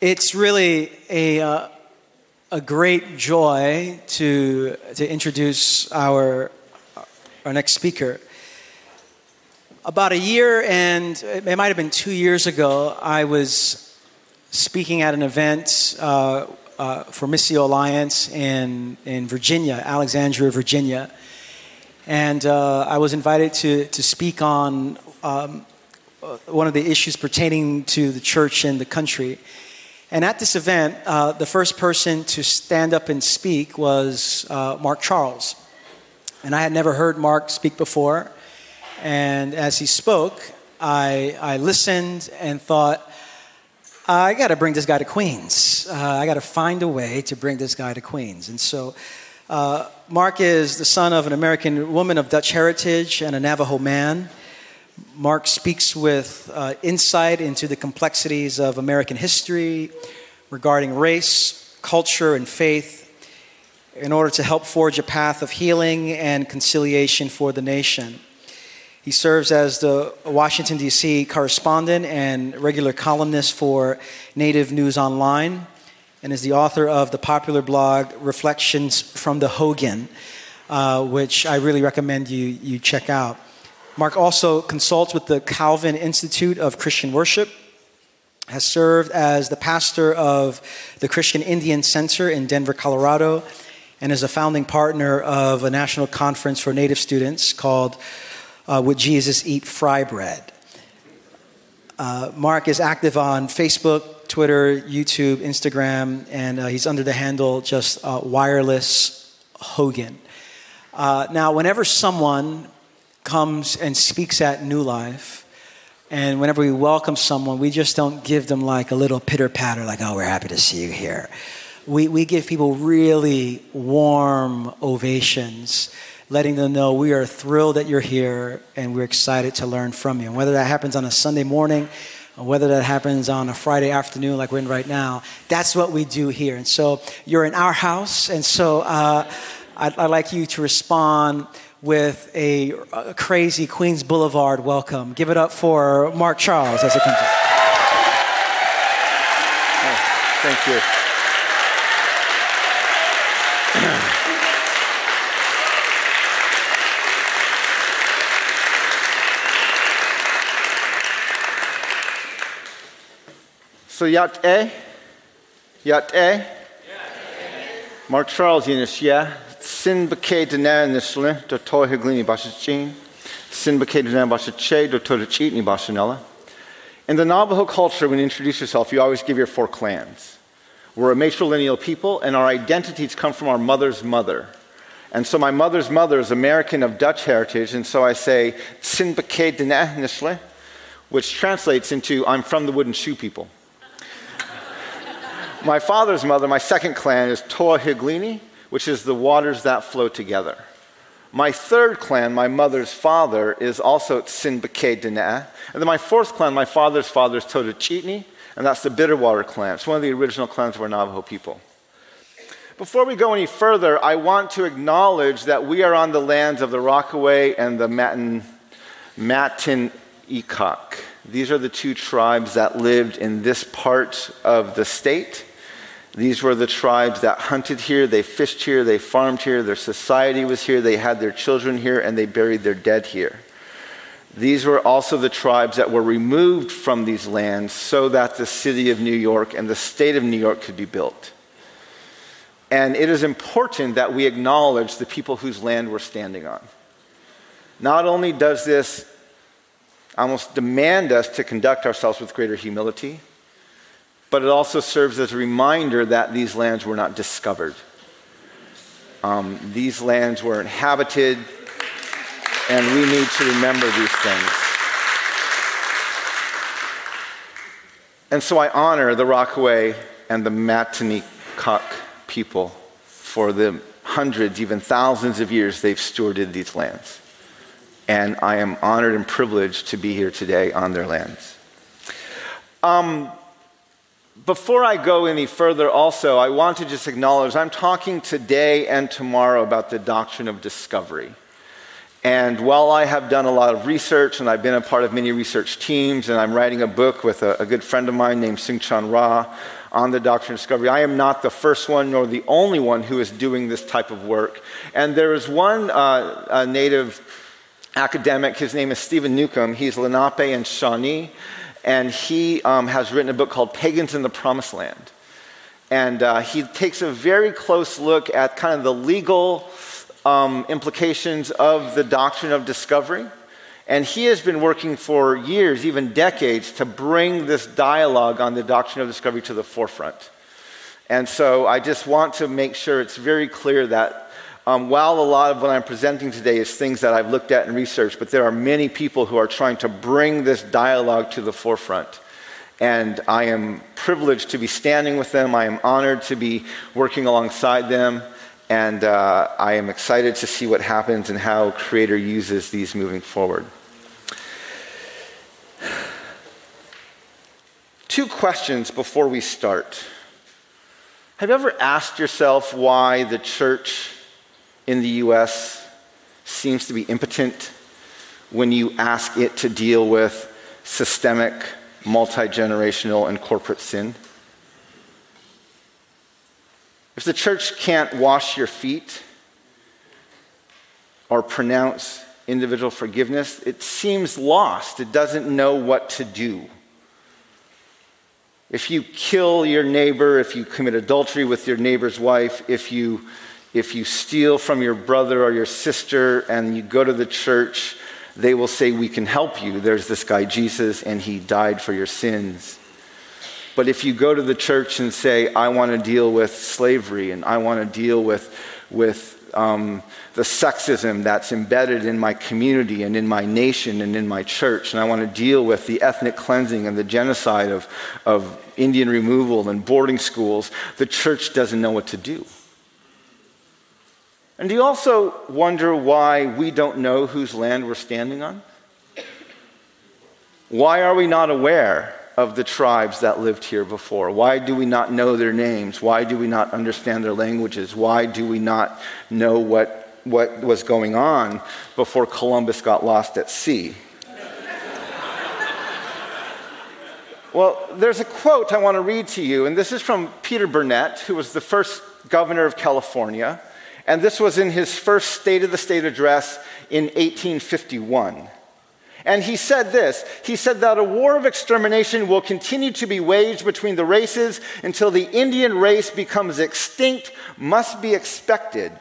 It's really a, uh, a great joy to, to introduce our, our next speaker. About a year and it might have been two years ago, I was speaking at an event uh, uh, for Missio Alliance in, in Virginia, Alexandria, Virginia. And uh, I was invited to, to speak on um, uh, one of the issues pertaining to the church and the country. And at this event, uh, the first person to stand up and speak was uh, Mark Charles. And I had never heard Mark speak before. And as he spoke, I, I listened and thought, I got to bring this guy to Queens. Uh, I got to find a way to bring this guy to Queens. And so, uh, Mark is the son of an American woman of Dutch heritage and a Navajo man. Mark speaks with uh, insight into the complexities of American history regarding race, culture, and faith in order to help forge a path of healing and conciliation for the nation. He serves as the Washington, D.C. correspondent and regular columnist for Native News Online and is the author of the popular blog Reflections from the Hogan, uh, which I really recommend you, you check out. Mark also consults with the Calvin Institute of Christian Worship, has served as the pastor of the Christian Indian Center in Denver, Colorado, and is a founding partner of a national conference for Native students called uh, Would Jesus Eat Fry Bread? Uh, Mark is active on Facebook, Twitter, YouTube, Instagram, and uh, he's under the handle just uh, Wireless Hogan. Uh, now, whenever someone comes and speaks at New Life, and whenever we welcome someone, we just don't give them like a little pitter patter, like, oh, we're happy to see you here. We, we give people really warm ovations, letting them know we are thrilled that you're here and we're excited to learn from you. And whether that happens on a Sunday morning, or whether that happens on a Friday afternoon like we're in right now, that's what we do here. And so you're in our house, and so uh, I'd, I'd like you to respond with a, a, crazy Queens Boulevard welcome. Give it up for Mark Charles as it comes up. Oh, thank you. so yat e? Yat e? Mark Charles Yunus, yeah? Sin bake dana nisle do tohe glini bashin, sin bake dana bashe do to cheatni bashanella. In the Navajo culture, when you introduce yourself, you always give your four clans. We're a matrilineal people, and our identities come from our mother's mother. And so my mother's mother is American of Dutch heritage, and so I say sin bake dana nisle, which translates into I'm from the wooden shoe people. my father's mother, my second clan, is Toa Higlini, which is the waters that flow together. My third clan, my mother's father, is also Sinbake Dana. And then my fourth clan, my father's father, is Totachitni, and that's the Bitterwater clan. It's one of the original clans of our Navajo people. Before we go any further, I want to acknowledge that we are on the lands of the Rockaway and the Matin, Matin Ikak. These are the two tribes that lived in this part of the state. These were the tribes that hunted here, they fished here, they farmed here, their society was here, they had their children here, and they buried their dead here. These were also the tribes that were removed from these lands so that the city of New York and the state of New York could be built. And it is important that we acknowledge the people whose land we're standing on. Not only does this almost demand us to conduct ourselves with greater humility, but it also serves as a reminder that these lands were not discovered. Um, these lands were inhabited, and we need to remember these things. And so I honor the Rockaway and the Matinecock people for the hundreds, even thousands of years they've stewarded these lands. And I am honored and privileged to be here today on their lands. Um, before I go any further, also, I want to just acknowledge I'm talking today and tomorrow about the doctrine of discovery. And while I have done a lot of research and I've been a part of many research teams, and I'm writing a book with a, a good friend of mine named Soong-Chan Rah on the doctrine of discovery, I am not the first one nor the only one who is doing this type of work. And there is one uh, native academic, his name is Steven Newcomb. He's Lenape and Shawnee, and he um, has written a book called Pagans in the Promised Land. And uh, he takes a very close look at kind of the legal um, implications of the doctrine of discovery. And he has been working for years, even decades, to bring this dialogue on the doctrine of discovery to the forefront. And so I just want to make sure it's very clear that um, while a lot of what I'm presenting today is things that I've looked at and researched, but there are many people who are trying to bring this dialogue to the forefront. And I am privileged to be standing with them. I am honored to be working alongside them. And uh, I am excited to see what happens and how Creator uses these moving forward. Two questions before we start. Have you ever asked yourself why the church in the US seems to be impotent when you ask it to deal with systemic, multi generational, and corporate sin? If the church can't wash your feet or pronounce individual forgiveness, it seems lost. It doesn't know what to do. If you kill your neighbor, if you commit adultery with your neighbor's wife, if you, if you steal from your brother or your sister and you go to the church, they will say, We can help you. There's this guy, Jesus, and he died for your sins. But if you go to the church and say, I want to deal with slavery and I want to deal with, with um, the sexism that's embedded in my community and in my nation and in my church, and I want to deal with the ethnic cleansing and the genocide of, of Indian removal and boarding schools, the church doesn't know what to do. And do you also wonder why we don't know whose land we're standing on? Why are we not aware of the tribes that lived here before? Why do we not know their names? Why do we not understand their languages? Why do we not know what, what was going on before Columbus got lost at sea? well, there's a quote I want to read to you, and this is from Peter Burnett, who was the first governor of California. And this was in his first State of the State address in 1851. And he said this He said that a war of extermination will continue to be waged between the races until the Indian race becomes extinct, must be expected.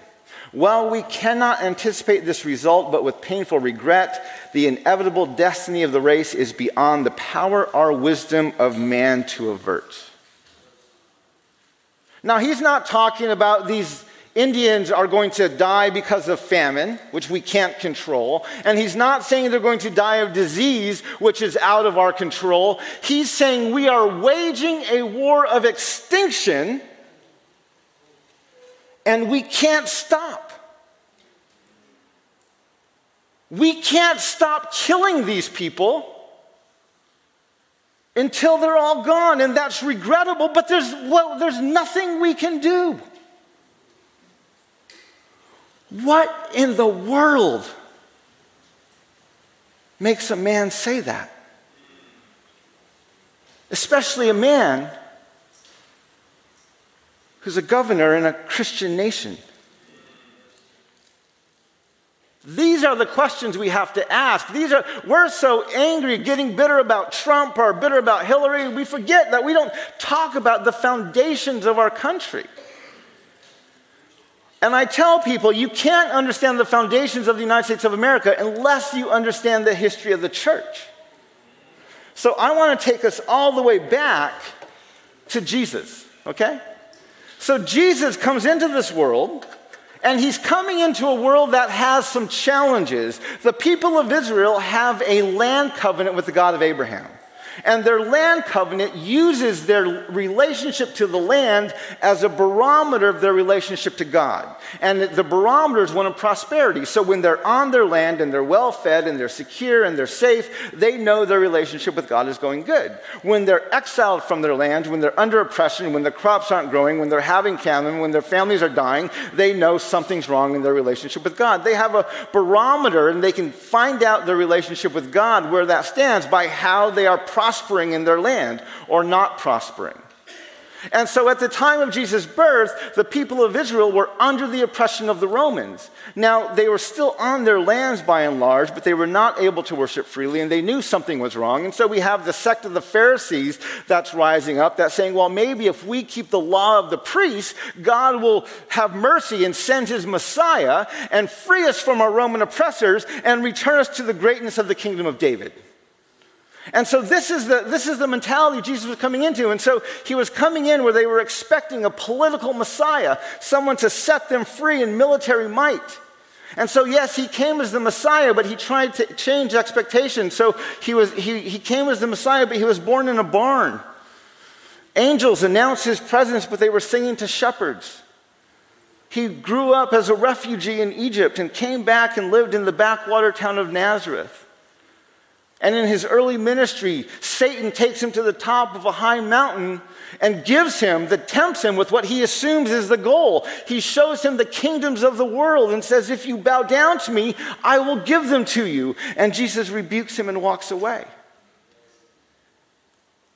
While we cannot anticipate this result, but with painful regret, the inevitable destiny of the race is beyond the power or wisdom of man to avert. Now, he's not talking about these Indians are going to die because of famine, which we can't control. And he's not saying they're going to die of disease, which is out of our control. He's saying we are waging a war of extinction and we can't stop. We can't stop killing these people until they're all gone. And that's regrettable, but there's, well, there's nothing we can do. What in the world makes a man say that? Especially a man who's a governor in a Christian nation. These are the questions we have to ask. These are we're so angry getting bitter about Trump or bitter about Hillary, we forget that we don't talk about the foundations of our country. And I tell people you can't understand the foundations of the United States of America unless you understand the history of the church. So I want to take us all the way back to Jesus, okay? So Jesus comes into this world, and he's coming into a world that has some challenges. The people of Israel have a land covenant with the God of Abraham. And their land covenant uses their relationship to the land as a barometer of their relationship to God. And the barometer is one of prosperity. So when they're on their land and they're well fed and they're secure and they're safe, they know their relationship with God is going good. When they're exiled from their land, when they're under oppression, when the crops aren't growing, when they're having famine, when their families are dying, they know something's wrong in their relationship with God. They have a barometer and they can find out their relationship with God, where that stands, by how they are prospering in their land or not prospering. And so at the time of Jesus' birth, the people of Israel were under the oppression of the Romans. Now, they were still on their lands by and large, but they were not able to worship freely, and they knew something was wrong. And so we have the sect of the Pharisees that's rising up that's saying, well, maybe if we keep the law of the priests, God will have mercy and send his Messiah and free us from our Roman oppressors and return us to the greatness of the kingdom of David. And so this is, the, this is the mentality Jesus was coming into. And so he was coming in where they were expecting a political Messiah, someone to set them free in military might. And so, yes, he came as the Messiah, but he tried to change expectations. So he, was, he, he came as the Messiah, but he was born in a barn. Angels announced his presence, but they were singing to shepherds. He grew up as a refugee in Egypt and came back and lived in the backwater town of Nazareth. And in his early ministry, Satan takes him to the top of a high mountain and gives him, that tempts him with what he assumes is the goal. He shows him the kingdoms of the world and says, If you bow down to me, I will give them to you. And Jesus rebukes him and walks away.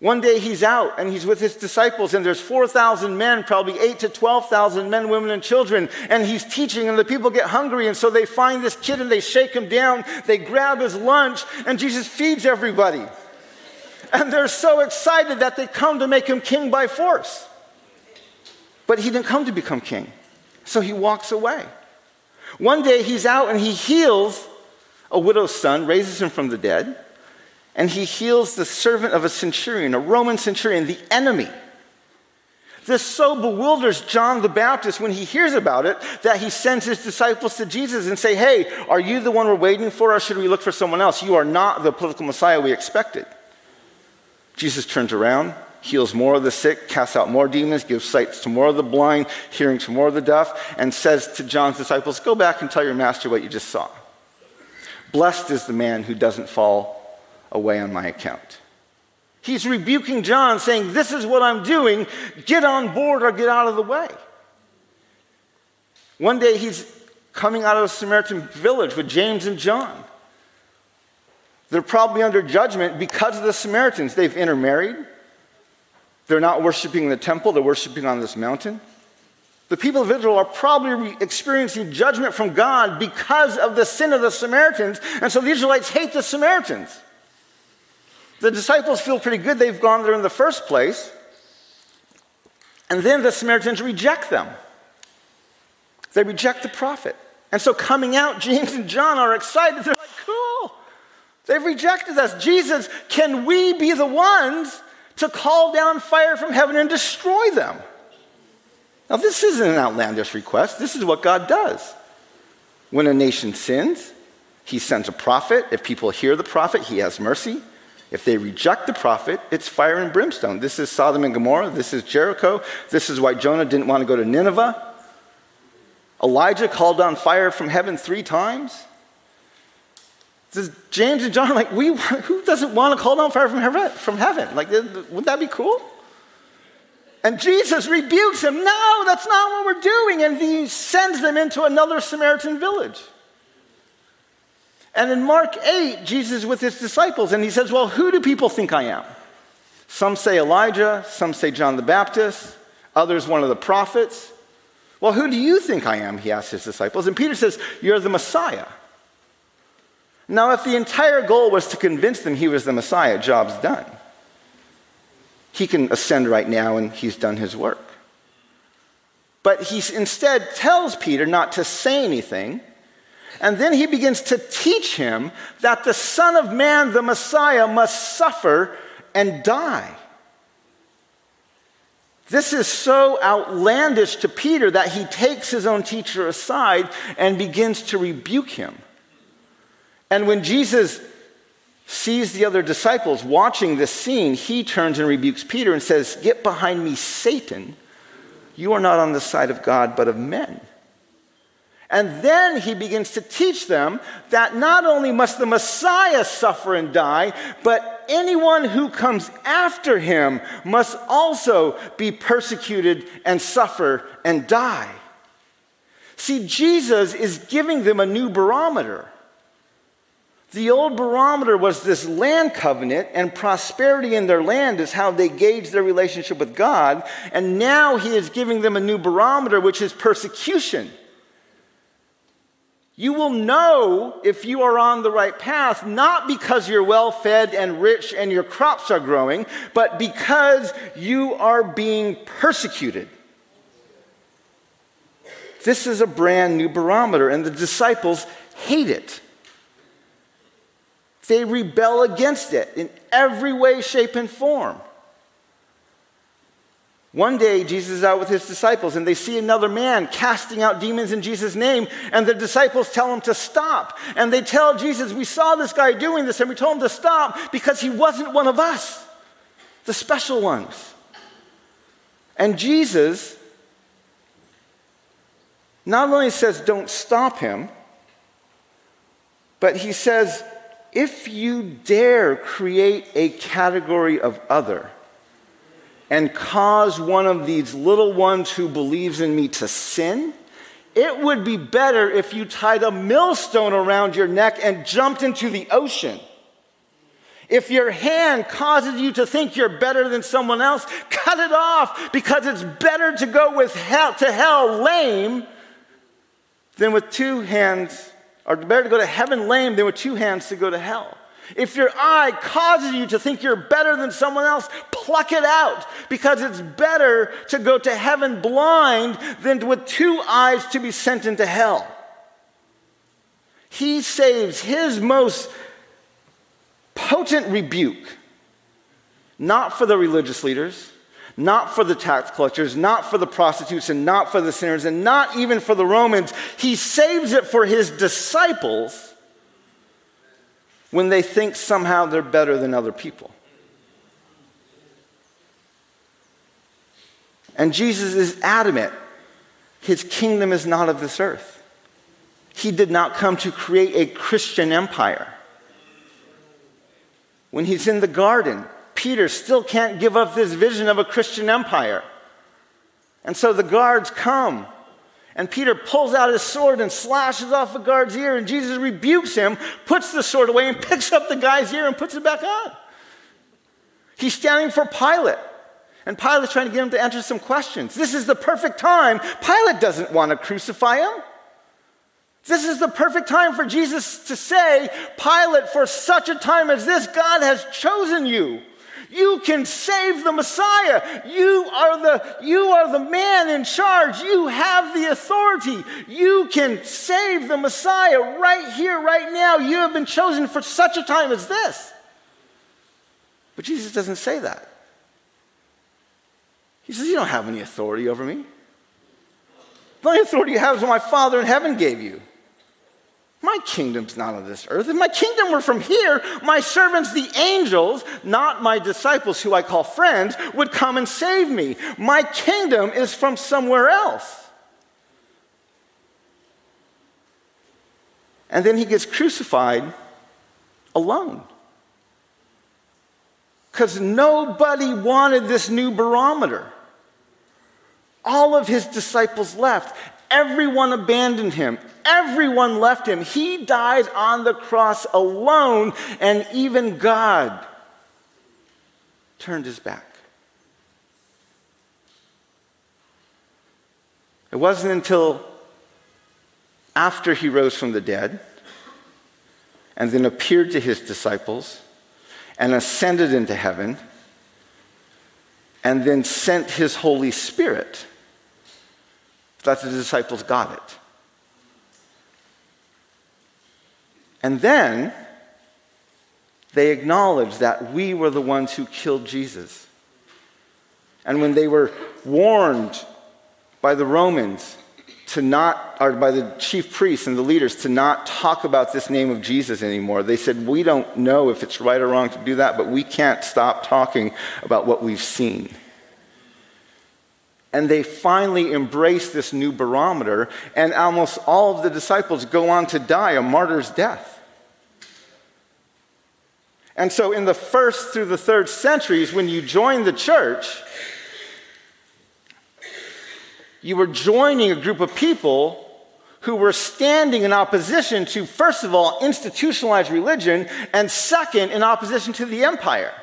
One day he's out and he's with his disciples, and there's 4,000 men, probably 8 to 12,000 men, women, and children, and he's teaching, and the people get hungry, and so they find this kid and they shake him down, they grab his lunch, and Jesus feeds everybody. And they're so excited that they come to make him king by force. But he didn't come to become king, so he walks away. One day he's out and he heals a widow's son, raises him from the dead and he heals the servant of a centurion, a Roman centurion, the enemy. This so bewilders John the Baptist when he hears about it that he sends his disciples to Jesus and say, "Hey, are you the one we're waiting for or should we look for someone else? You are not the political Messiah we expected." Jesus turns around, heals more of the sick, casts out more demons, gives sight to more of the blind, hearing to more of the deaf, and says to John's disciples, "Go back and tell your master what you just saw." Blessed is the man who doesn't fall away on my account. He's rebuking John, saying, This is what I'm doing. Get on board or get out of the way. One day he's coming out of a Samaritan village with James and John. They're probably under judgment because of the Samaritans. They've intermarried. They're not worshiping in the temple, they're worshiping on this mountain. The people of Israel are probably experiencing judgment from God because of the sin of the Samaritans, and so the Israelites hate the Samaritans. The disciples feel pretty good they've gone there in the first place. And then the Samaritans reject them. They reject the prophet. And so coming out, James and John are excited. They're like, cool. They've rejected us. Jesus, can we be the ones to call down fire from heaven and destroy them? Now, this isn't an outlandish request. This is what God does. When a nation sins, he sends a prophet. If people hear the prophet, he has mercy. If they reject the prophet, it's fire and brimstone. This is Sodom and Gomorrah. This is Jericho. This is why Jonah didn't want to go to Nineveh. Elijah called down fire from heaven three times. This is James and John like, we, who doesn't want to call down fire from heaven? From heaven? Like, wouldn't that be cool? And Jesus rebukes him. No, that's not what we're doing. And he sends them into another Samaritan village. And in Mark 8, Jesus with his disciples and he says, Well, who do people think I am? Some say Elijah, some say John the Baptist, others one of the prophets. Well, who do you think I am? He asks his disciples. And Peter says, You're the Messiah. Now, if the entire goal was to convince them he was the Messiah, job's done. He can ascend right now and he's done his work. But he instead tells Peter not to say anything and then he begins to teach him that the Son of Man, the Messiah, must suffer and die. This is so outlandish to Peter that he takes his own teacher aside and begins to rebuke him. And when Jesus sees the other disciples watching this scene, he turns and rebukes Peter and says, Get behind me, Satan. You are not on the side of God, but of men. And then he begins to teach them that not only must the Messiah suffer and die, but anyone who comes after him must also be persecuted and suffer and die. See, Jesus is giving them a new barometer. The old barometer was this land covenant, and prosperity in their land is how they gauge their relationship with God. And now he is giving them a new barometer, which is persecution. You will know if you are on the right path, not because you're well fed and rich and your crops are growing, but because you are being persecuted. This is a brand new barometer, and the disciples hate it. They rebel against it in every way, shape, and form. One day, Jesus is out with his disciples, and they see another man casting out demons in Jesus' name, and the disciples tell him to stop. And they tell Jesus, We saw this guy doing this, and we told him to stop because he wasn't one of us, the special ones. And Jesus not only says, Don't stop him, but he says, If you dare create a category of other, and cause one of these little ones who believes in me to sin, it would be better if you tied a millstone around your neck and jumped into the ocean. If your hand causes you to think you're better than someone else, cut it off because it's better to go with hell, to hell lame than with two hands, or better to go to heaven lame than with two hands to go to hell. If your eye causes you to think you're better than someone else, pluck it out because it's better to go to heaven blind than with two eyes to be sent into hell. He saves his most potent rebuke, not for the religious leaders, not for the tax collectors, not for the prostitutes, and not for the sinners, and not even for the Romans. He saves it for his disciples when they think somehow they're better than other people. And Jesus is adamant his kingdom is not of this earth. He did not come to create a Christian empire. When he's in the garden, Peter still can't give up this vision of a Christian empire. And so the guards come and Peter pulls out his sword and slashes off the guard's ear, and Jesus rebukes him, puts the sword away, and picks up the guy's ear and puts it back on. He's standing for Pilate. And Pilate's trying to get him to answer some questions. This is the perfect time. Pilate doesn't want to crucify him. This is the perfect time for Jesus to say, Pilate, for such a time as this, God has chosen you. You can save the Messiah. You are the, you are the man in charge. You have the authority. You can save the Messiah right here, right now. You have been chosen for such a time as this. But Jesus doesn't say that. He says, You don't have any authority over me. The only authority you have is what my Father in heaven gave you. My kingdom's not of this earth. If my kingdom were from here, my servants, the angels, not my disciples, who I call friends, would come and save me. My kingdom is from somewhere else. And then he gets crucified alone. Because nobody wanted this new barometer. All of his disciples left. Everyone abandoned him. Everyone left him. He died on the cross alone, and even God turned his back. It wasn't until after he rose from the dead and then appeared to his disciples and ascended into heaven and then sent his Holy Spirit that the disciples got it. And then they acknowledged that we were the ones who killed Jesus. And when they were warned by the Romans to not, or by the chief priests and the leaders, to not talk about this name of Jesus anymore. They said, We don't know if it's right or wrong to do that, but we can't stop talking about what we've seen. And they finally embrace this new barometer, and almost all of the disciples go on to die a martyr's death. And so, in the first through the third centuries, when you join the church, you were joining a group of people who were standing in opposition to, first of all, institutionalized religion, and second, in opposition to the empire.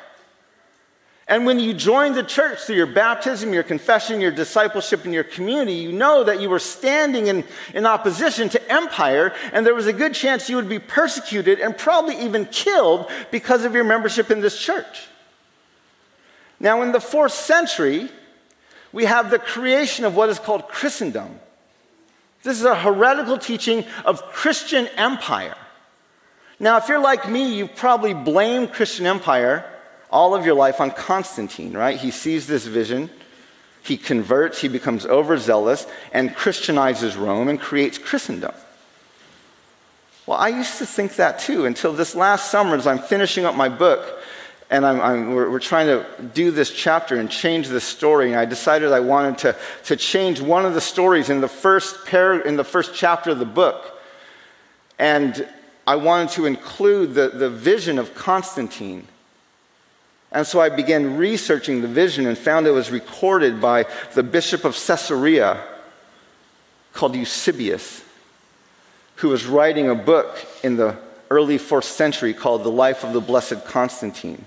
And when you join the church through your baptism, your confession, your discipleship, and your community, you know that you were standing in, in opposition to empire, and there was a good chance you would be persecuted and probably even killed because of your membership in this church. Now, in the fourth century, we have the creation of what is called Christendom. This is a heretical teaching of Christian empire. Now, if you're like me, you've probably blamed Christian empire all of your life on Constantine, right? He sees this vision, he converts, he becomes overzealous, and Christianizes Rome and creates Christendom. Well, I used to think that too until this last summer as I'm finishing up my book and I'm, I'm, we're, we're, trying to do this chapter and change the story. And I decided I wanted to, to change one of the stories in the first par- in the first chapter of the book. And I wanted to include the, the vision of Constantine. And so I began researching the vision and found it was recorded by the bishop of Caesarea called Eusebius, who was writing a book in the early fourth century called The Life of the Blessed Constantine.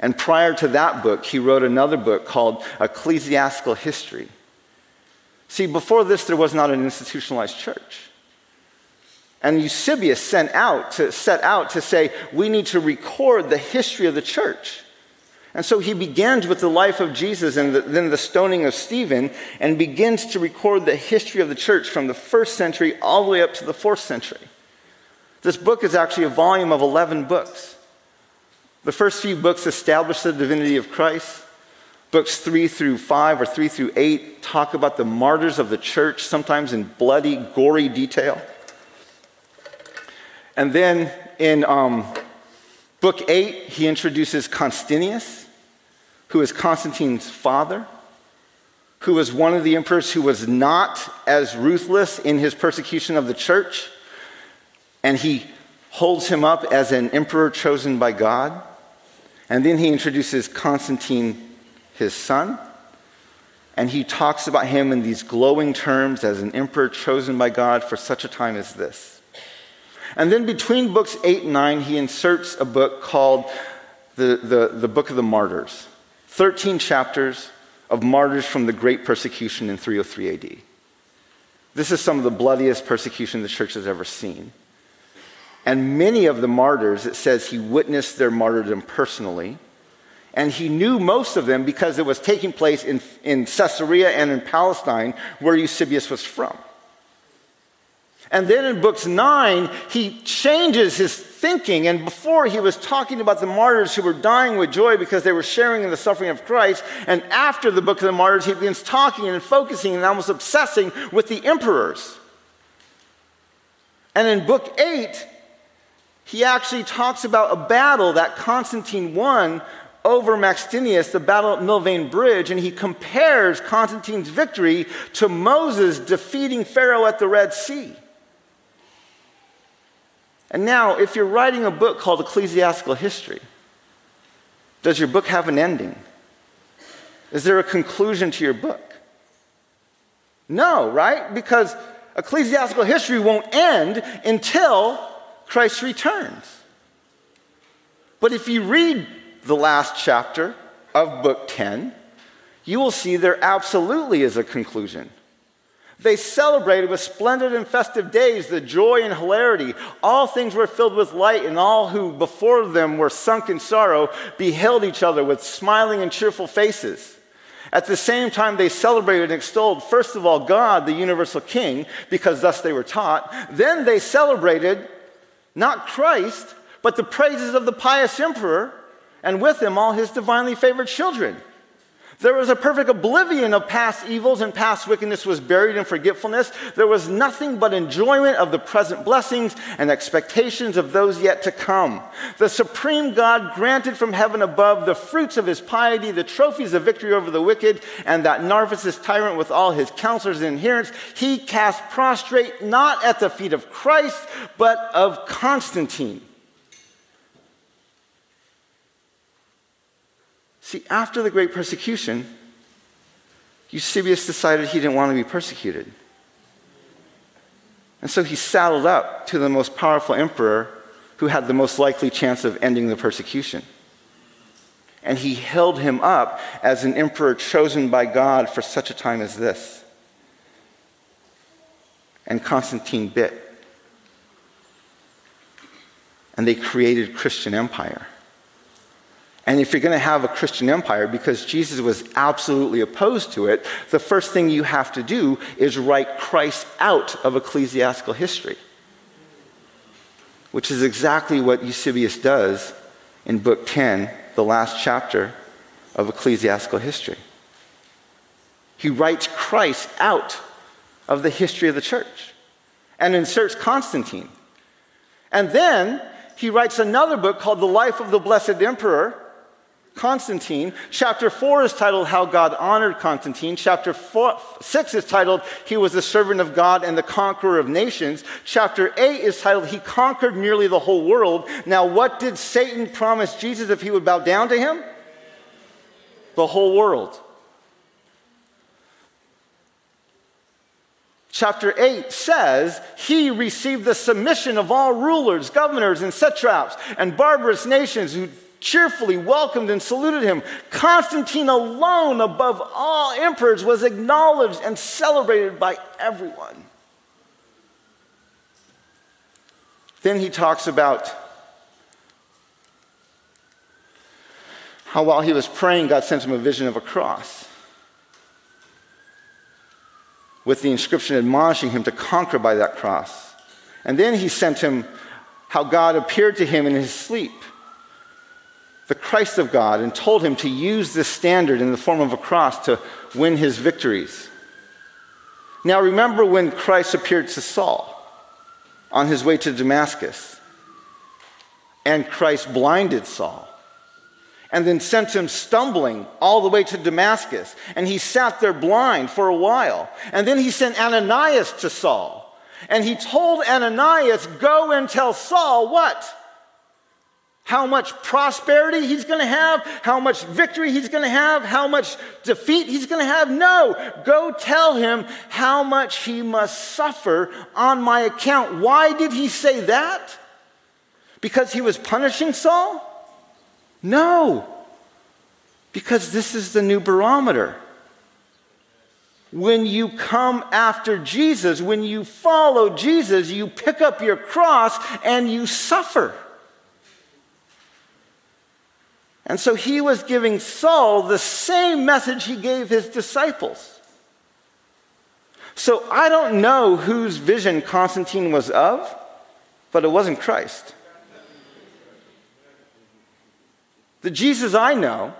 And prior to that book, he wrote another book called Ecclesiastical History. See, before this, there was not an institutionalized church. And Eusebius sent out to, set out to say, we need to record the history of the church. And so he begins with the life of Jesus and the, then the stoning of Stephen and begins to record the history of the church from the first century all the way up to the fourth century. This book is actually a volume of 11 books. The first few books establish the divinity of Christ. Books three through five or three through eight talk about the martyrs of the church, sometimes in bloody, gory detail. And then in um, book eight, he introduces Constantinius, who is Constantine's father, who was one of the emperors who was not as ruthless in his persecution of the church. And he holds him up as an emperor chosen by God. And then he introduces Constantine, his son, and he talks about him in these glowing terms as an emperor chosen by God for such a time as this. And then between books 8 and 9, he inserts a book called the, the, the Book of the Martyrs 13 chapters of martyrs from the great persecution in 303 AD. This is some of the bloodiest persecution the church has ever seen. And many of the martyrs, it says he witnessed their martyrdom personally. And he knew most of them because it was taking place in, in Caesarea and in Palestine, where Eusebius was from. And then in books nine, he changes his thinking. And before he was talking about the martyrs who were dying with joy because they were sharing in the suffering of Christ. And after the book of the martyrs, he begins talking and focusing and almost obsessing with the emperors. And in book eight, he actually talks about a battle that Constantine won over Maxentius, the battle at Milvian Bridge, and he compares Constantine's victory to Moses defeating Pharaoh at the Red Sea. And now, if you're writing a book called Ecclesiastical History, does your book have an ending? Is there a conclusion to your book? No, right? Because ecclesiastical history won't end until Christ returns. But if you read the last chapter of book 10, you will see there absolutely is a conclusion. They celebrated with splendid and festive days the joy and hilarity. All things were filled with light, and all who before them were sunk in sorrow beheld each other with smiling and cheerful faces. At the same time, they celebrated and extolled, first of all, God, the universal King, because thus they were taught. Then they celebrated not Christ, but the praises of the pious emperor, and with him all his divinely favored children. There was a perfect oblivion of past evils and past wickedness was buried in forgetfulness. There was nothing but enjoyment of the present blessings and expectations of those yet to come. The supreme God granted from heaven above the fruits of his piety, the trophies of victory over the wicked, and that Narcissus tyrant with all his counselors and adherents, he cast prostrate not at the feet of Christ, but of Constantine. See, after the great persecution, Eusebius decided he didn't want to be persecuted. And so he saddled up to the most powerful emperor who had the most likely chance of ending the persecution. And he held him up as an emperor chosen by God for such a time as this. And Constantine bit. And they created Christian empire. And if you're going to have a Christian empire, because Jesus was absolutely opposed to it, the first thing you have to do is write Christ out of ecclesiastical history, which is exactly what Eusebius does in Book 10, the last chapter of ecclesiastical history. He writes Christ out of the history of the church and inserts Constantine. And then he writes another book called The Life of the Blessed Emperor Constantine. Chapter 4 is titled How God Honored Constantine. Chapter four, 6 is titled He was the servant of God and the conqueror of nations. Chapter 8 is titled He conquered nearly the whole world. Now, what did Satan promise Jesus if he would bow down to him? The whole world. Chapter 8 says, He received the submission of all rulers, governors, and satraps, and barbarous nations who cheerfully welcomed and saluted him. Constantine alone, above all emperors, was acknowledged and celebrated by everyone. Then he talks about how while he was praying, God sent him a vision of a cross with the inscription admonishing him to conquer by that cross. And then he sent him how God appeared to him in his sleep the Christ of God and told him to use this standard in the form of a cross to win his victories. Now, remember when Christ appeared to Saul on his way to Damascus, and Christ blinded Saul, and then sent him stumbling all the way to Damascus, and he sat there blind for a while. And then he sent Ananias to Saul, and he told Ananias, Go and tell Saul what? How much prosperity he's going to have, how much victory he's going to have, how much defeat he's going to have. No, go tell him how much he must suffer on my account. Why did he say that? Because he was punishing Saul? No, because this is the new barometer. When you come after Jesus, when you follow Jesus, you pick up your cross and you suffer. And so he was giving Saul the same message he gave his disciples. So I don't know whose vision Constantine was of, but it wasn't Christ. The Jesus I know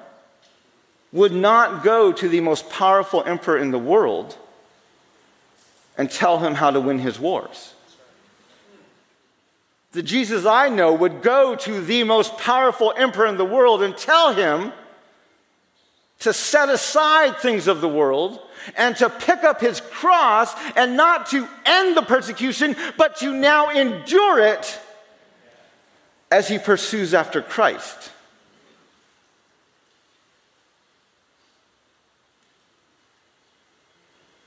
would not go to the most powerful emperor in the world and tell him how to win his wars the Jesus I know would go to the most powerful emperor in the world and tell him to set aside things of the world and to pick up his cross and not to end the persecution, but to now endure it as he pursues after Christ.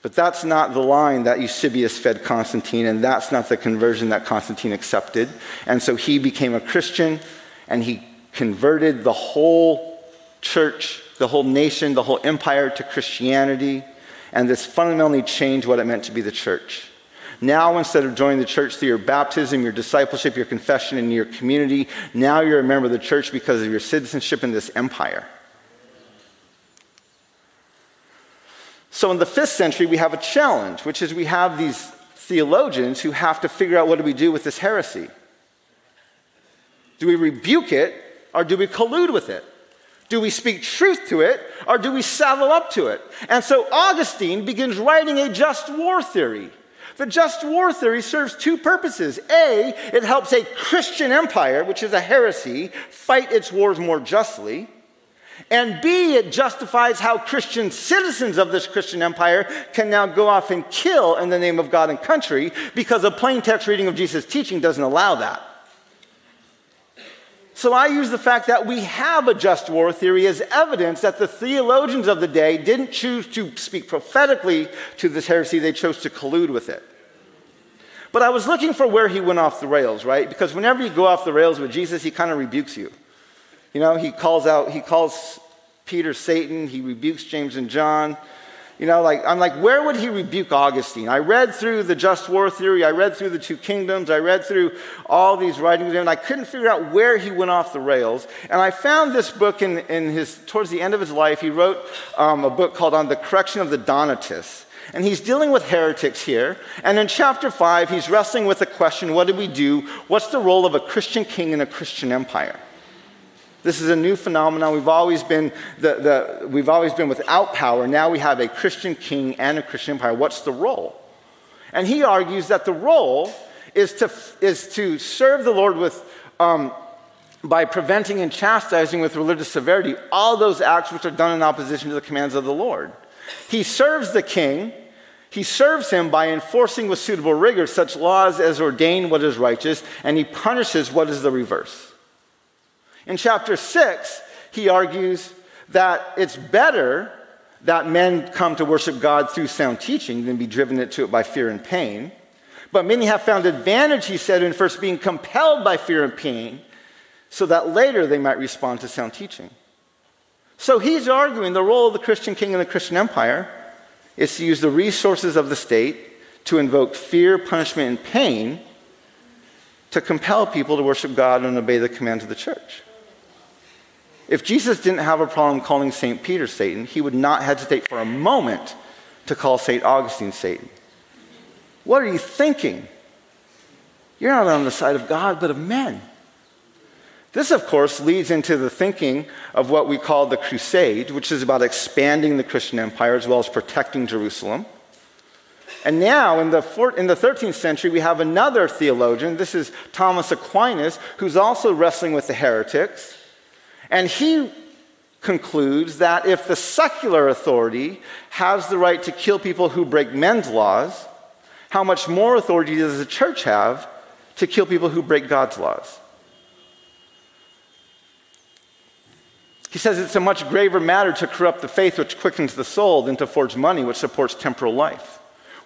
But that's not the line that Eusebius fed Constantine, and that's not the conversion that Constantine accepted. And so he became a Christian, and he converted the whole church, the whole nation, the whole empire to Christianity. And this fundamentally changed what it meant to be the church. Now, instead of joining the church through your baptism, your discipleship, your confession, and your community, now you're a member of the church because of your citizenship in this empire. So in the fifth century, we have a challenge, which is we have these theologians who have to figure out what do we do with this heresy. Do we rebuke it or do we collude with it? Do we speak truth to it or do we saddle up to it? And so Augustine begins writing a just war theory. The just war theory serves two purposes. A, it helps a Christian empire, which is a heresy, fight its wars more justly. And B, it justifies how Christian citizens of this Christian empire can now go off and kill in the name of God and country because a plain text reading of Jesus' teaching doesn't allow that. So I use the fact that we have a just war theory as evidence that the theologians of the day didn't choose to speak prophetically to this heresy, they chose to collude with it. But I was looking for where he went off the rails, right? Because whenever you go off the rails with Jesus, he kind of rebukes you. You know, he calls out, he calls Peter Satan, he rebukes James and John. You know, like, I'm like, where would he rebuke Augustine? I read through the just war theory, I read through the two kingdoms, I read through all these writings, and I couldn't figure out where he went off the rails. And I found this book in, in his, towards the end of his life. He wrote um, a book called On the Correction of the Donatists. And he's dealing with heretics here. And in chapter 5, he's wrestling with the question what do we do? What's the role of a Christian king in a Christian empire? This is a new phenomenon. We've always been the, the, we've always been without power. Now we have a Christian king and a Christian empire. What's the role? And he argues that the role is to, is to serve the Lord with, um, by preventing and chastising with religious severity all those acts which are done in opposition to the commands of the Lord. He serves the king. He serves him by enforcing with suitable rigor such laws as ordain what is righteous, and he punishes what is the reverse. In chapter 6, he argues that it's better that men come to worship God through sound teaching than be driven into it by fear and pain. But many have found advantage, he said, in first being compelled by fear and pain, so that later they might respond to sound teaching. So he's arguing the role of the Christian king in the Christian empire is to use the resources of the state to invoke fear, punishment, and pain to compel people to worship God and obey the commands of the church. If Jesus didn't have a problem calling St. Peter Satan, he would not hesitate for a moment to call St. Augustine Satan. What are you thinking? You're not on the side of God, but of men. This, of course, leads into the thinking of what we call the crusade, which is about expanding the Christian empire as well as protecting Jerusalem. And now, in the, in the 13th century, we have another theologian. This is Thomas Aquinas, who's also wrestling with the heretics. And he concludes that if the secular authority has the right to kill people who break men's laws, how much more authority does the church have to kill people who break God's laws? He says it's a much graver matter to corrupt the faith which quickens the soul than to forge money which supports temporal life.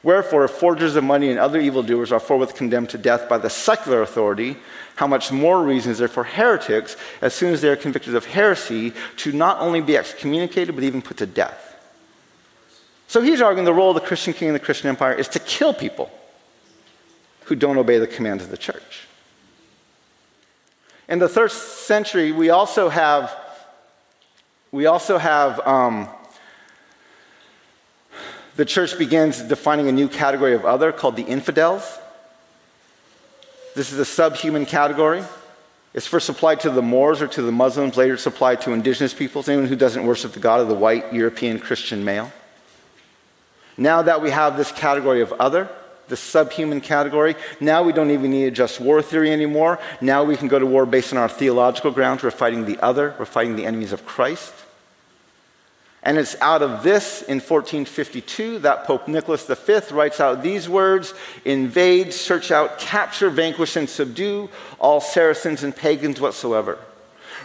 Wherefore, if forgers of money and other evildoers are forthwith condemned to death by the secular authority, how much more reason is there for heretics, as soon as they are convicted of heresy, to not only be excommunicated, but even put to death? So he's arguing the role of the Christian king in the Christian empire is to kill people who don't obey the commands of the church. In the third century, we also have, we also have um, the church begins defining a new category of other called the infidels. This is a subhuman category. It's first applied to the Moors or to the Muslims, later it's applied to indigenous peoples, anyone who doesn't worship the God of the white European Christian male. Now that we have this category of other, the subhuman category, now we don't even need a just war theory anymore. Now we can go to war based on our theological grounds. We're fighting the other, we're fighting the enemies of Christ. And it's out of this in 1452 that Pope Nicholas V writes out these words invade, search out, capture, vanquish, and subdue all Saracens and pagans whatsoever.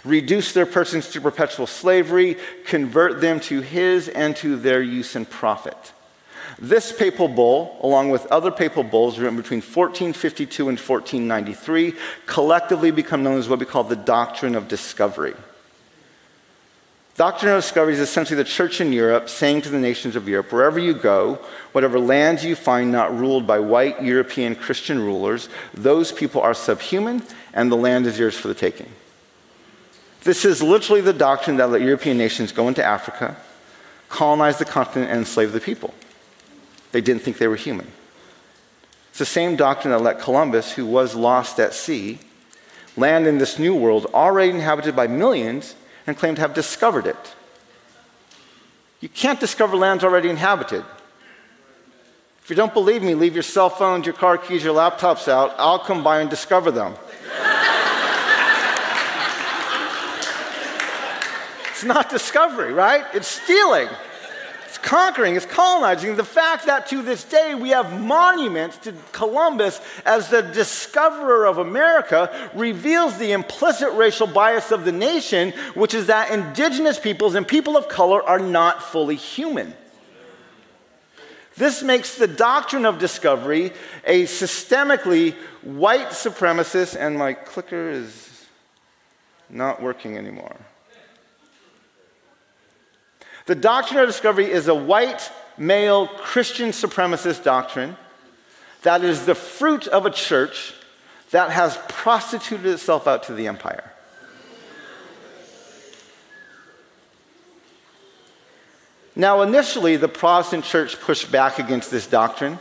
Reduce their persons to perpetual slavery, convert them to his and to their use and profit. This papal bull, along with other papal bulls written between 1452 and 1493, collectively become known as what we call the doctrine of discovery. Doctrine of Discovery is essentially the church in Europe saying to the nations of Europe, wherever you go, whatever lands you find not ruled by white European Christian rulers, those people are subhuman and the land is yours for the taking. This is literally the doctrine that let European nations go into Africa, colonize the continent, and enslave the people. They didn't think they were human. It's the same doctrine that let Columbus, who was lost at sea, land in this new world already inhabited by millions and claim to have discovered it. You can't discover lands already inhabited. If you don't believe me, leave your cell phones, your car keys, your laptops out. I'll come by and discover them. it's not discovery, right? It's stealing. It's conquering, it's colonizing. The fact that to this day we have monuments to Columbus as the discoverer of America reveals the implicit racial bias of the nation, which is that indigenous peoples and people of color are not fully human. This makes the doctrine of discovery a systemically white supremacist, and my clicker is not working anymore. The doctrine of discovery is a white, male, Christian supremacist doctrine that is the fruit of a church that has prostituted itself out to the empire. Now, initially, the Protestant church pushed back against this doctrine.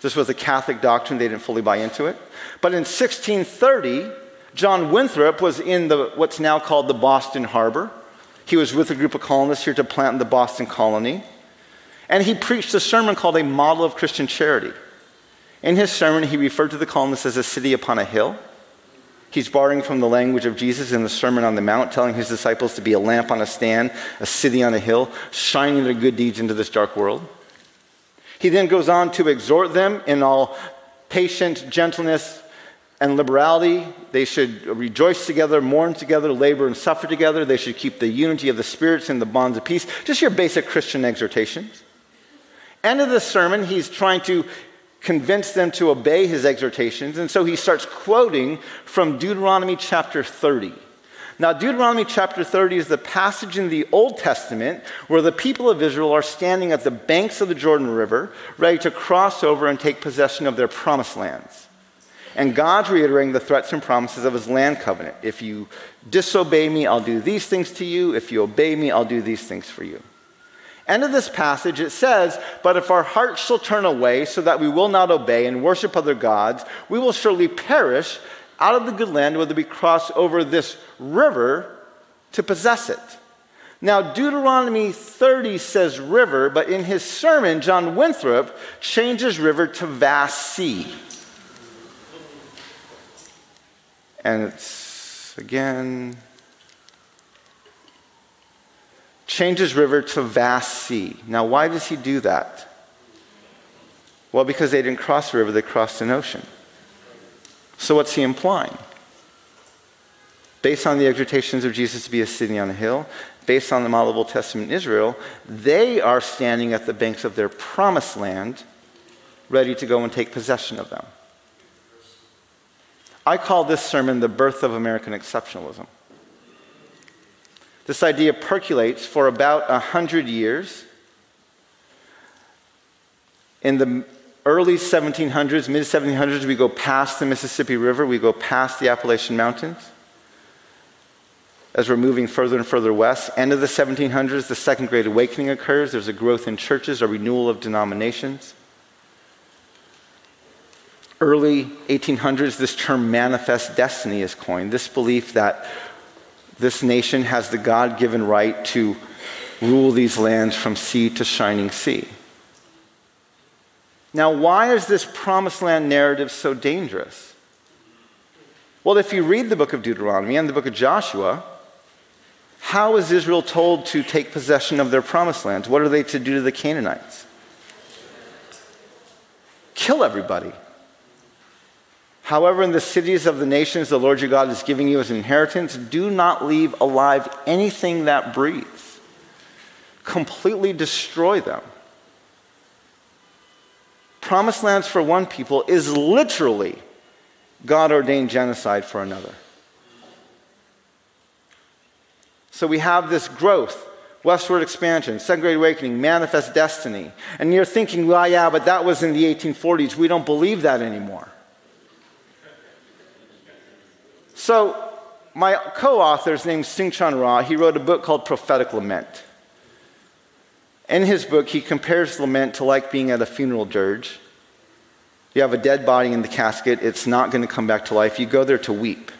This was a Catholic doctrine, they didn't fully buy into it. But in 1630, John Winthrop was in the, what's now called the Boston Harbor. He was with a group of colonists here to plant the Boston colony. And he preached a sermon called A Model of Christian Charity. In his sermon, he referred to the colonists as a city upon a hill. He's borrowing from the language of Jesus in the Sermon on the Mount, telling his disciples to be a lamp on a stand, a city on a hill, shining their good deeds into this dark world. He then goes on to exhort them in all patient gentleness and liberality. They should rejoice together, mourn together, labor and suffer together. They should keep the unity of the spirits and the bonds of peace. Just your basic Christian exhortations. End of the sermon, he's trying to convince them to obey his exhortations, and so he starts quoting from Deuteronomy chapter 30. Now, Deuteronomy chapter 30 is the passage in the Old Testament where the people of Israel are standing at the banks of the Jordan River, ready to cross over and take possession of their promised lands. And God's reiterating the threats and promises of his land covenant. If you disobey me, I'll do these things to you. If you obey me, I'll do these things for you. End of this passage, it says, But if our hearts shall turn away so that we will not obey and worship other gods, we will surely perish out of the good land whether we cross over this river to possess it. Now, Deuteronomy 30 says river, but in his sermon, John Winthrop changes river to vast sea. And it's again, changes river to vast sea. Now, why does he do that? Well, because they didn't cross the river, they crossed an ocean. So, what's he implying? Based on the exhortations of Jesus to be a city on a hill, based on the model of Old Testament Israel, they are standing at the banks of their promised land, ready to go and take possession of them. I call this sermon the birth of American exceptionalism. This idea percolates for about 100 years. In the early 1700s, mid 1700s, we go past the Mississippi River, we go past the Appalachian Mountains. As we're moving further and further west, end of the 1700s, the Second Great Awakening occurs. There's a growth in churches, a renewal of denominations. Early 1800s, this term manifest destiny is coined. This belief that this nation has the God given right to rule these lands from sea to shining sea. Now, why is this promised land narrative so dangerous? Well, if you read the book of Deuteronomy and the book of Joshua, how is Israel told to take possession of their promised lands? What are they to do to the Canaanites? Kill everybody. However, in the cities of the nations the Lord your God is giving you as an inheritance, do not leave alive anything that breathes. Completely destroy them. Promised lands for one people is literally God ordained genocide for another. So we have this growth, westward expansion, Second Great Awakening, manifest destiny. And you're thinking, well, yeah, but that was in the 1840s. We don't believe that anymore. So, my co author is named Soong-Chan Rah. He wrote a book called Prophetic Lament. In his book, he compares lament to like being at a funeral dirge. You have a dead body in the casket, it's not going to come back to life. You go there to weep.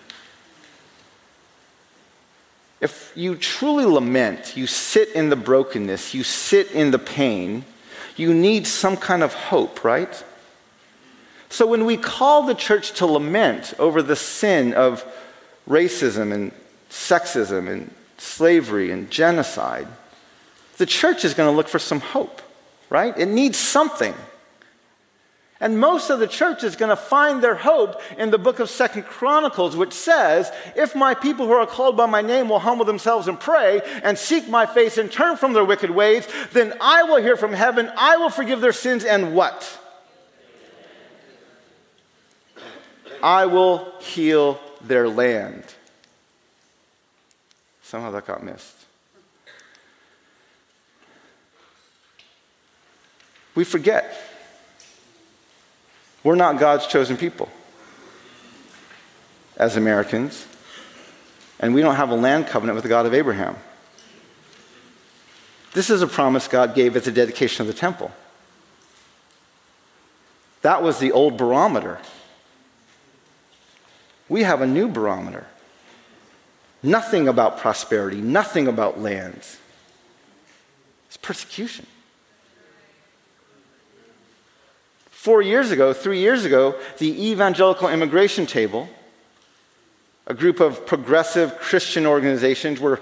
if you truly lament, you sit in the brokenness, you sit in the pain, you need some kind of hope, right? So when we call the church to lament over the sin of racism and sexism and slavery and genocide, the church is going to look for some hope, right? It needs something. And most of the church is going to find their hope in the book of Second Chronicles, which says, If my people who are called by my name will humble themselves and pray and seek my face and turn from their wicked ways, then I will hear from heaven, I will forgive their sins, and what? I will heal their land. Somehow that got missed. We forget we're not God's chosen people as Americans, and we don't have a land covenant with the God of Abraham. This is a promise God gave at the dedication of the temple. That was the old barometer. We have a new barometer. Nothing about prosperity, nothing about lands. It's persecution. Four years ago, three years ago, the Evangelical Immigration Table, a group of progressive Christian organizations, were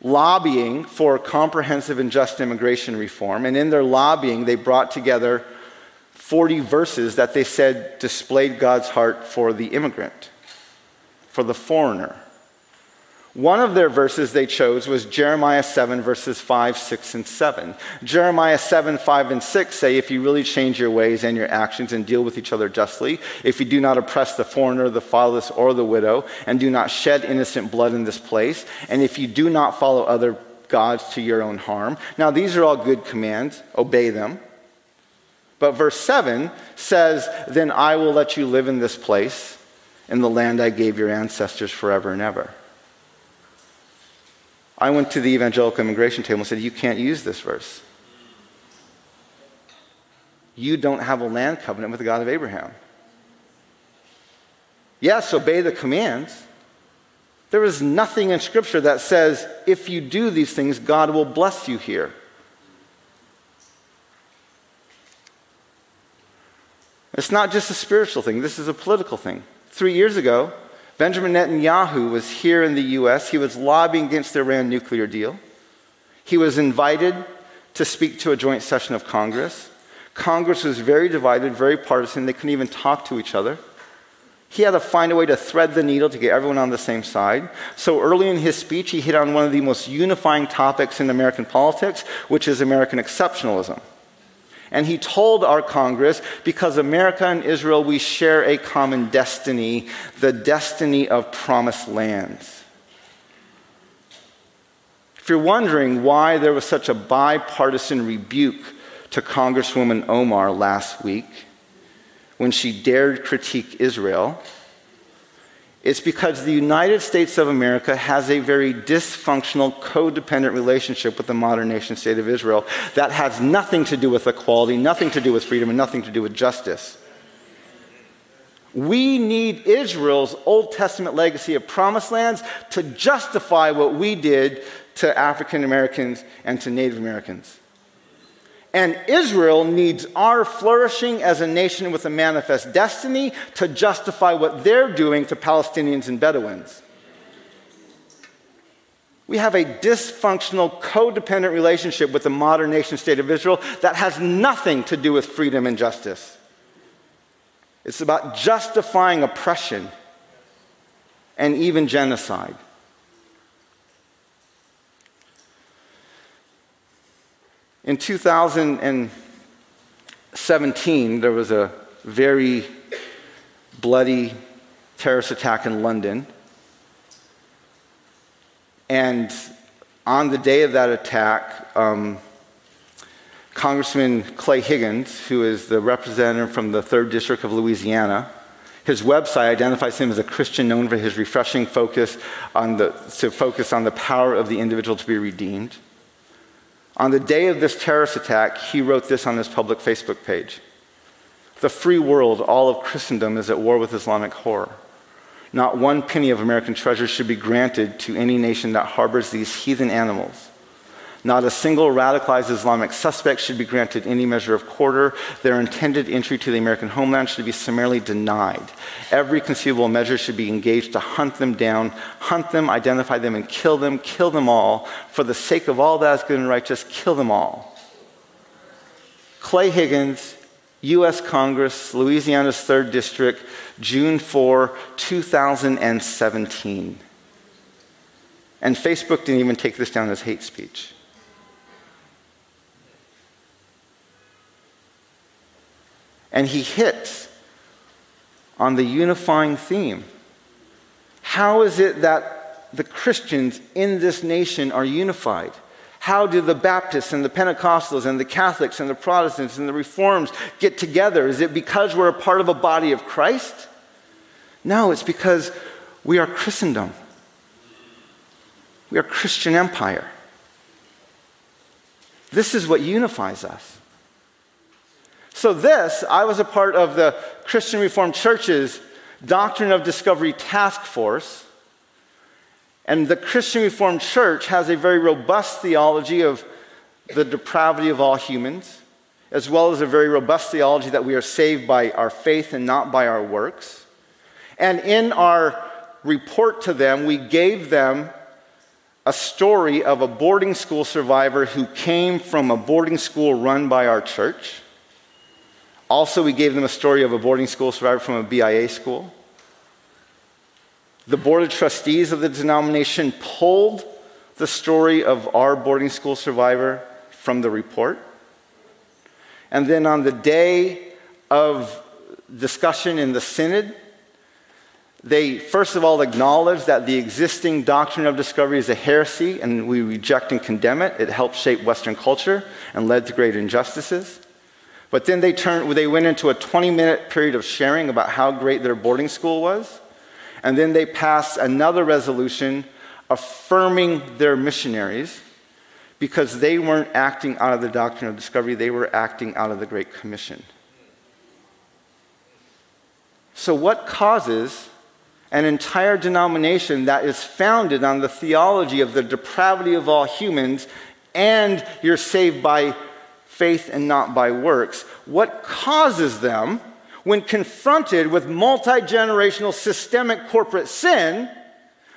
lobbying for comprehensive and just immigration reform. And in their lobbying, they brought together 40 verses that they said displayed God's heart for the immigrant, for the foreigner. One of their verses they chose was Jeremiah 7, verses 5, 6, and 7. Jeremiah 7, 5, and 6 say, If you really change your ways and your actions and deal with each other justly, if you do not oppress the foreigner, the fatherless, or the widow, and do not shed innocent blood in this place, and if you do not follow other gods to your own harm. Now, these are all good commands, obey them. But verse 7 says, Then I will let you live in this place, in the land I gave your ancestors forever and ever. I went to the evangelical immigration table and said, You can't use this verse. You don't have a land covenant with the God of Abraham. Yes, obey the commands. There is nothing in Scripture that says, if you do these things, God will bless you here. It's not just a spiritual thing, this is a political thing. Three years ago, Benjamin Netanyahu was here in the US. He was lobbying against the Iran nuclear deal. He was invited to speak to a joint session of Congress. Congress was very divided, very partisan. They couldn't even talk to each other. He had to find a way to thread the needle to get everyone on the same side. So early in his speech, he hit on one of the most unifying topics in American politics, which is American exceptionalism. And he told our Congress, because America and Israel, we share a common destiny, the destiny of promised lands. If you're wondering why there was such a bipartisan rebuke to Congresswoman Omar last week when she dared critique Israel, it's because the United States of America has a very dysfunctional, codependent relationship with the modern nation state of Israel that has nothing to do with equality, nothing to do with freedom, and nothing to do with justice. We need Israel's Old Testament legacy of promised lands to justify what we did to African Americans and to Native Americans. And Israel needs our flourishing as a nation with a manifest destiny to justify what they're doing to Palestinians and Bedouins. We have a dysfunctional, codependent relationship with the modern nation state of Israel that has nothing to do with freedom and justice. It's about justifying oppression and even genocide. In 2017, there was a very bloody terrorist attack in London. And on the day of that attack, um, Congressman Clay Higgins, who is the representative from the 3rd District of Louisiana, his website identifies him as a Christian known for his refreshing focus on the, to focus on the power of the individual to be redeemed. On the day of this terrorist attack, he wrote this on his public Facebook page The free world, all of Christendom, is at war with Islamic horror. Not one penny of American treasure should be granted to any nation that harbors these heathen animals. Not a single radicalized Islamic suspect should be granted any measure of quarter. Their intended entry to the American homeland should be summarily denied. Every conceivable measure should be engaged to hunt them down, hunt them, identify them, and kill them, kill them all. For the sake of all that is good and righteous, kill them all. Clay Higgins, U.S. Congress, Louisiana's 3rd District, June 4, 2017. And Facebook didn't even take this down as hate speech. And he hits on the unifying theme. How is it that the Christians in this nation are unified? How do the Baptists and the Pentecostals and the Catholics and the Protestants and the Reforms get together? Is it because we're a part of a body of Christ? No, it's because we are Christendom. We are Christian empire. This is what unifies us. So, this, I was a part of the Christian Reformed Church's Doctrine of Discovery Task Force. And the Christian Reformed Church has a very robust theology of the depravity of all humans, as well as a very robust theology that we are saved by our faith and not by our works. And in our report to them, we gave them a story of a boarding school survivor who came from a boarding school run by our church. Also, we gave them a story of a boarding school survivor from a BIA school. The board of trustees of the denomination pulled the story of our boarding school survivor from the report. And then on the day of discussion in the synod, they first of all acknowledged that the existing doctrine of discovery is a heresy and we reject and condemn it. It helped shape Western culture and led to great injustices. But then they, turned, they went into a 20 minute period of sharing about how great their boarding school was. And then they passed another resolution affirming their missionaries because they weren't acting out of the doctrine of discovery, they were acting out of the Great Commission. So, what causes an entire denomination that is founded on the theology of the depravity of all humans and you're saved by faith and not by works. What causes them, when confronted with multi generational systemic corporate sin,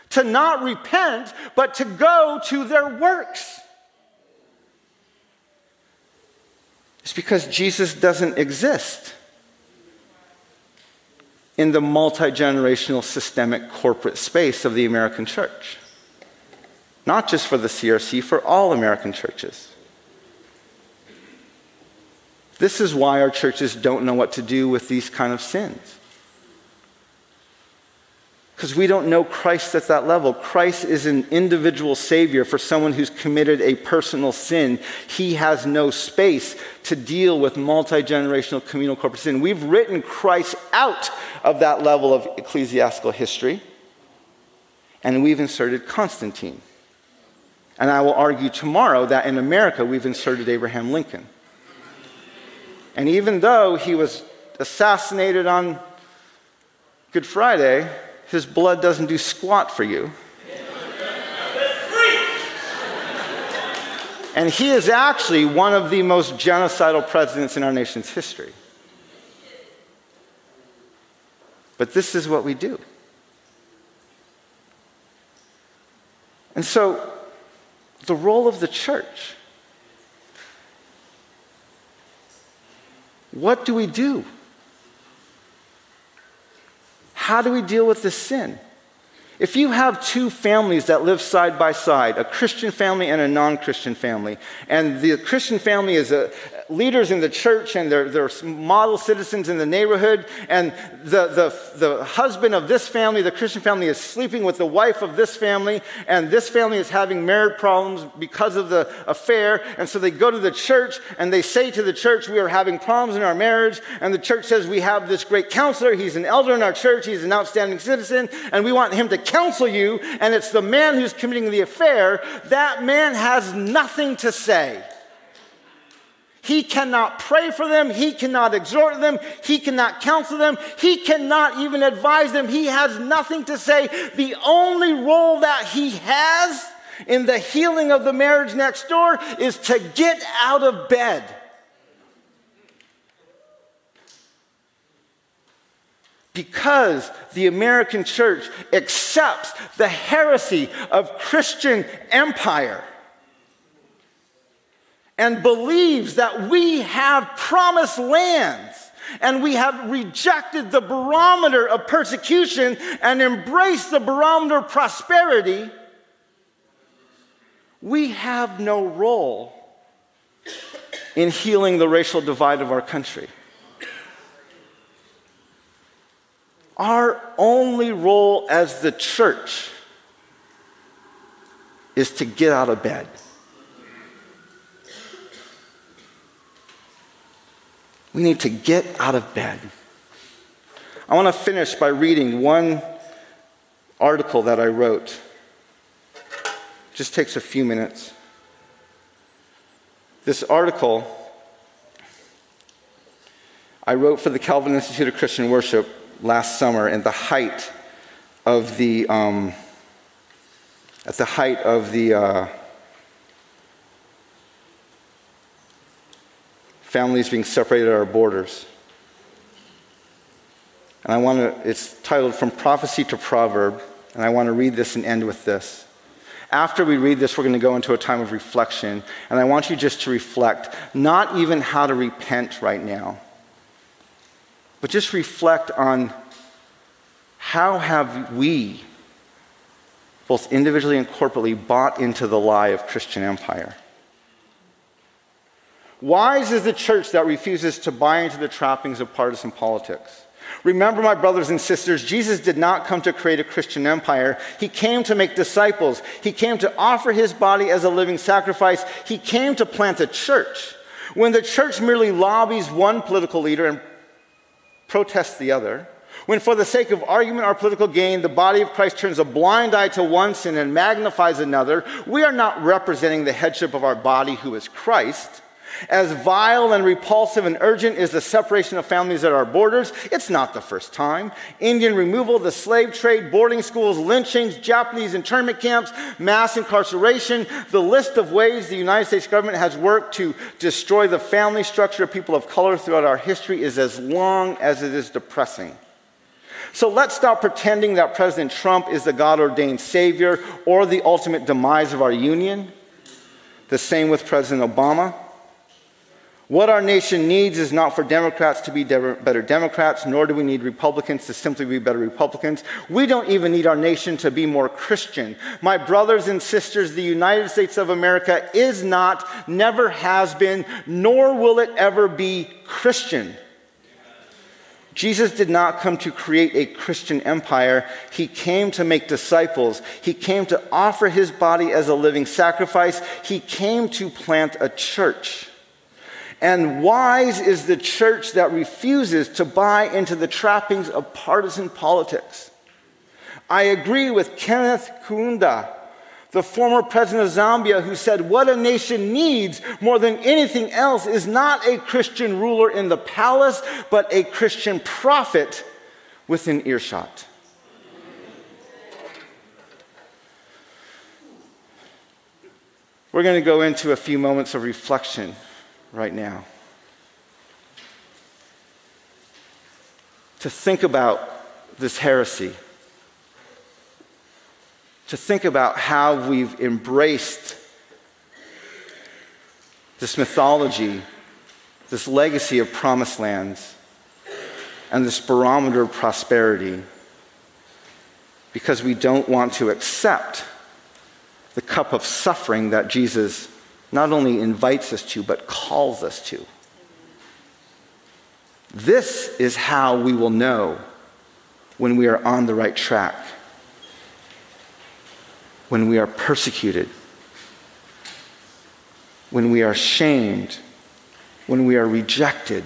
to not repent, but to go to their works? It's because Jesus doesn't exist in the multi generational systemic corporate space of the American church. Not just for the CRC, for all American churches. This is why our churches don't know what to do with these kind of sins. Because we don't know Christ at that level. Christ is an individual Savior for someone who's committed a personal sin. He has no space to deal with multi generational communal corporate sin. We've written Christ out of that level of ecclesiastical history, and we've inserted Constantine. And I will argue tomorrow that in America we've inserted Abraham Lincoln. And even though he was assassinated on Good Friday, his blood doesn't do squat for you. And he is actually one of the most genocidal presidents in our nation's history. But this is what we do. And so, the role of the church What do we do? How do we deal with this sin? If you have two families that live side by side, a Christian family and a non Christian family, and the Christian family is a, leaders in the church and they're, they're model citizens in the neighborhood. And the, the, the husband of this family, the Christian family, is sleeping with the wife of this family. And this family is having marriage problems because of the affair. And so they go to the church and they say to the church, We are having problems in our marriage. And the church says, We have this great counselor. He's an elder in our church. He's an outstanding citizen. And we want him to counsel you. And it's the man who's committing the affair. That man has nothing to say. He cannot pray for them. He cannot exhort them. He cannot counsel them. He cannot even advise them. He has nothing to say. The only role that he has in the healing of the marriage next door is to get out of bed. Because the American church accepts the heresy of Christian empire and believes that we have promised lands and we have rejected the barometer of persecution and embraced the barometer of prosperity, we have no role in healing the racial divide of our country. Our only role as the church is to get out of bed. We need to get out of bed. I want to finish by reading one article that I wrote. Just takes a few minutes. This article I wrote for the Calvin Institute of Christian Worship last summer in the height of the um, at the height of the uh, families being separated at our borders. And I want to, it's titled From Prophecy to Proverb, and I want to read this and end with this. After we read this, we're going to go into a time of reflection, and I want you just to reflect, not even how to repent right now, but just reflect on how have we, both individually and corporately, bought into the lie of Christian empire. Wise is the church that refuses to buy into the trappings of partisan politics. Remember, my brothers and sisters, Jesus did not come to create a Christian empire. He came to make disciples. He came to offer his body as a living sacrifice. He came to plant a church. When the church merely lobbies one political leader and protests the other, when for the sake of argument or political gain, the body of Christ turns a blind eye to one sin and magnifies another, we are not representing the headship of our body, who is Christ. As vile and repulsive and urgent is the separation of families at our borders, it's not the first time. Indian removal, the slave trade, boarding schools, lynchings, Japanese internment camps, mass incarceration, the list of ways the United States government has worked to destroy the family structure of people of color throughout our history is as long as it is depressing. So let's stop pretending that President Trump is the God ordained savior or the ultimate demise of our union. The same with President Obama. What our nation needs is not for Democrats to be de- better Democrats, nor do we need Republicans to simply be better Republicans. We don't even need our nation to be more Christian. My brothers and sisters, the United States of America is not, never has been, nor will it ever be Christian. Jesus did not come to create a Christian empire. He came to make disciples. He came to offer his body as a living sacrifice. He came to plant a church. And wise is the church that refuses to buy into the trappings of partisan politics. I agree with Kenneth Kaunda, the former president of Zambia, who said, What a nation needs more than anything else is not a Christian ruler in the palace, but a Christian prophet within earshot. We're going to go into a few moments of reflection right now. To think about this heresy, to think about how we've embraced this mythology, this legacy of promised lands, and this barometer of prosperity because we don't want to accept the cup of suffering that Jesus not only invites us to, but calls us to. This is how we will know when we are on the right track, when we are persecuted, when we are shamed, when we are rejected,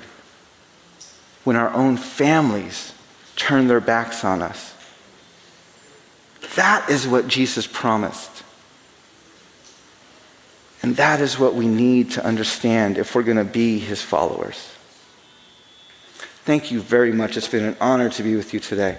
when our own families turn their backs on us. That is what Jesus promised. And that is what we need to understand if we're going to be his followers. Thank you very much. It's been an honor to be with you today.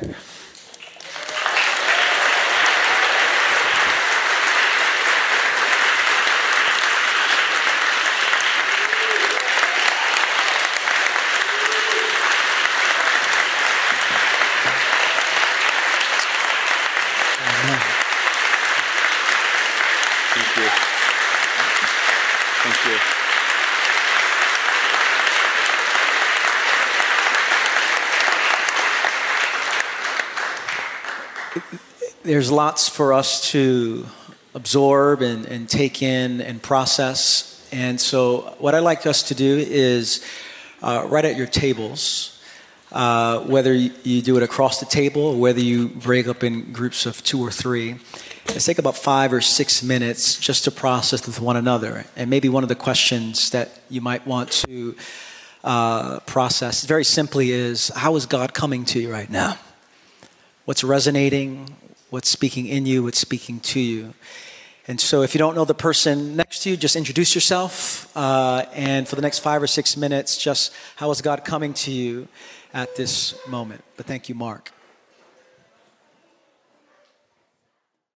Thank you. Thank you. There's lots for us to absorb and, and take in and process. And so, what I'd like us to do is uh, right at your tables, uh, whether you, you do it across the table or whether you break up in groups of two or three, let's take about five or six minutes just to process with one another. And maybe one of the questions that you might want to uh, process very simply is How is God coming to you right now? What's resonating? What's speaking in you? What's speaking to you? And so, if you don't know the person next to you, just introduce yourself. Uh, and for the next five or six minutes, just how is God coming to you at this moment? But thank you, Mark.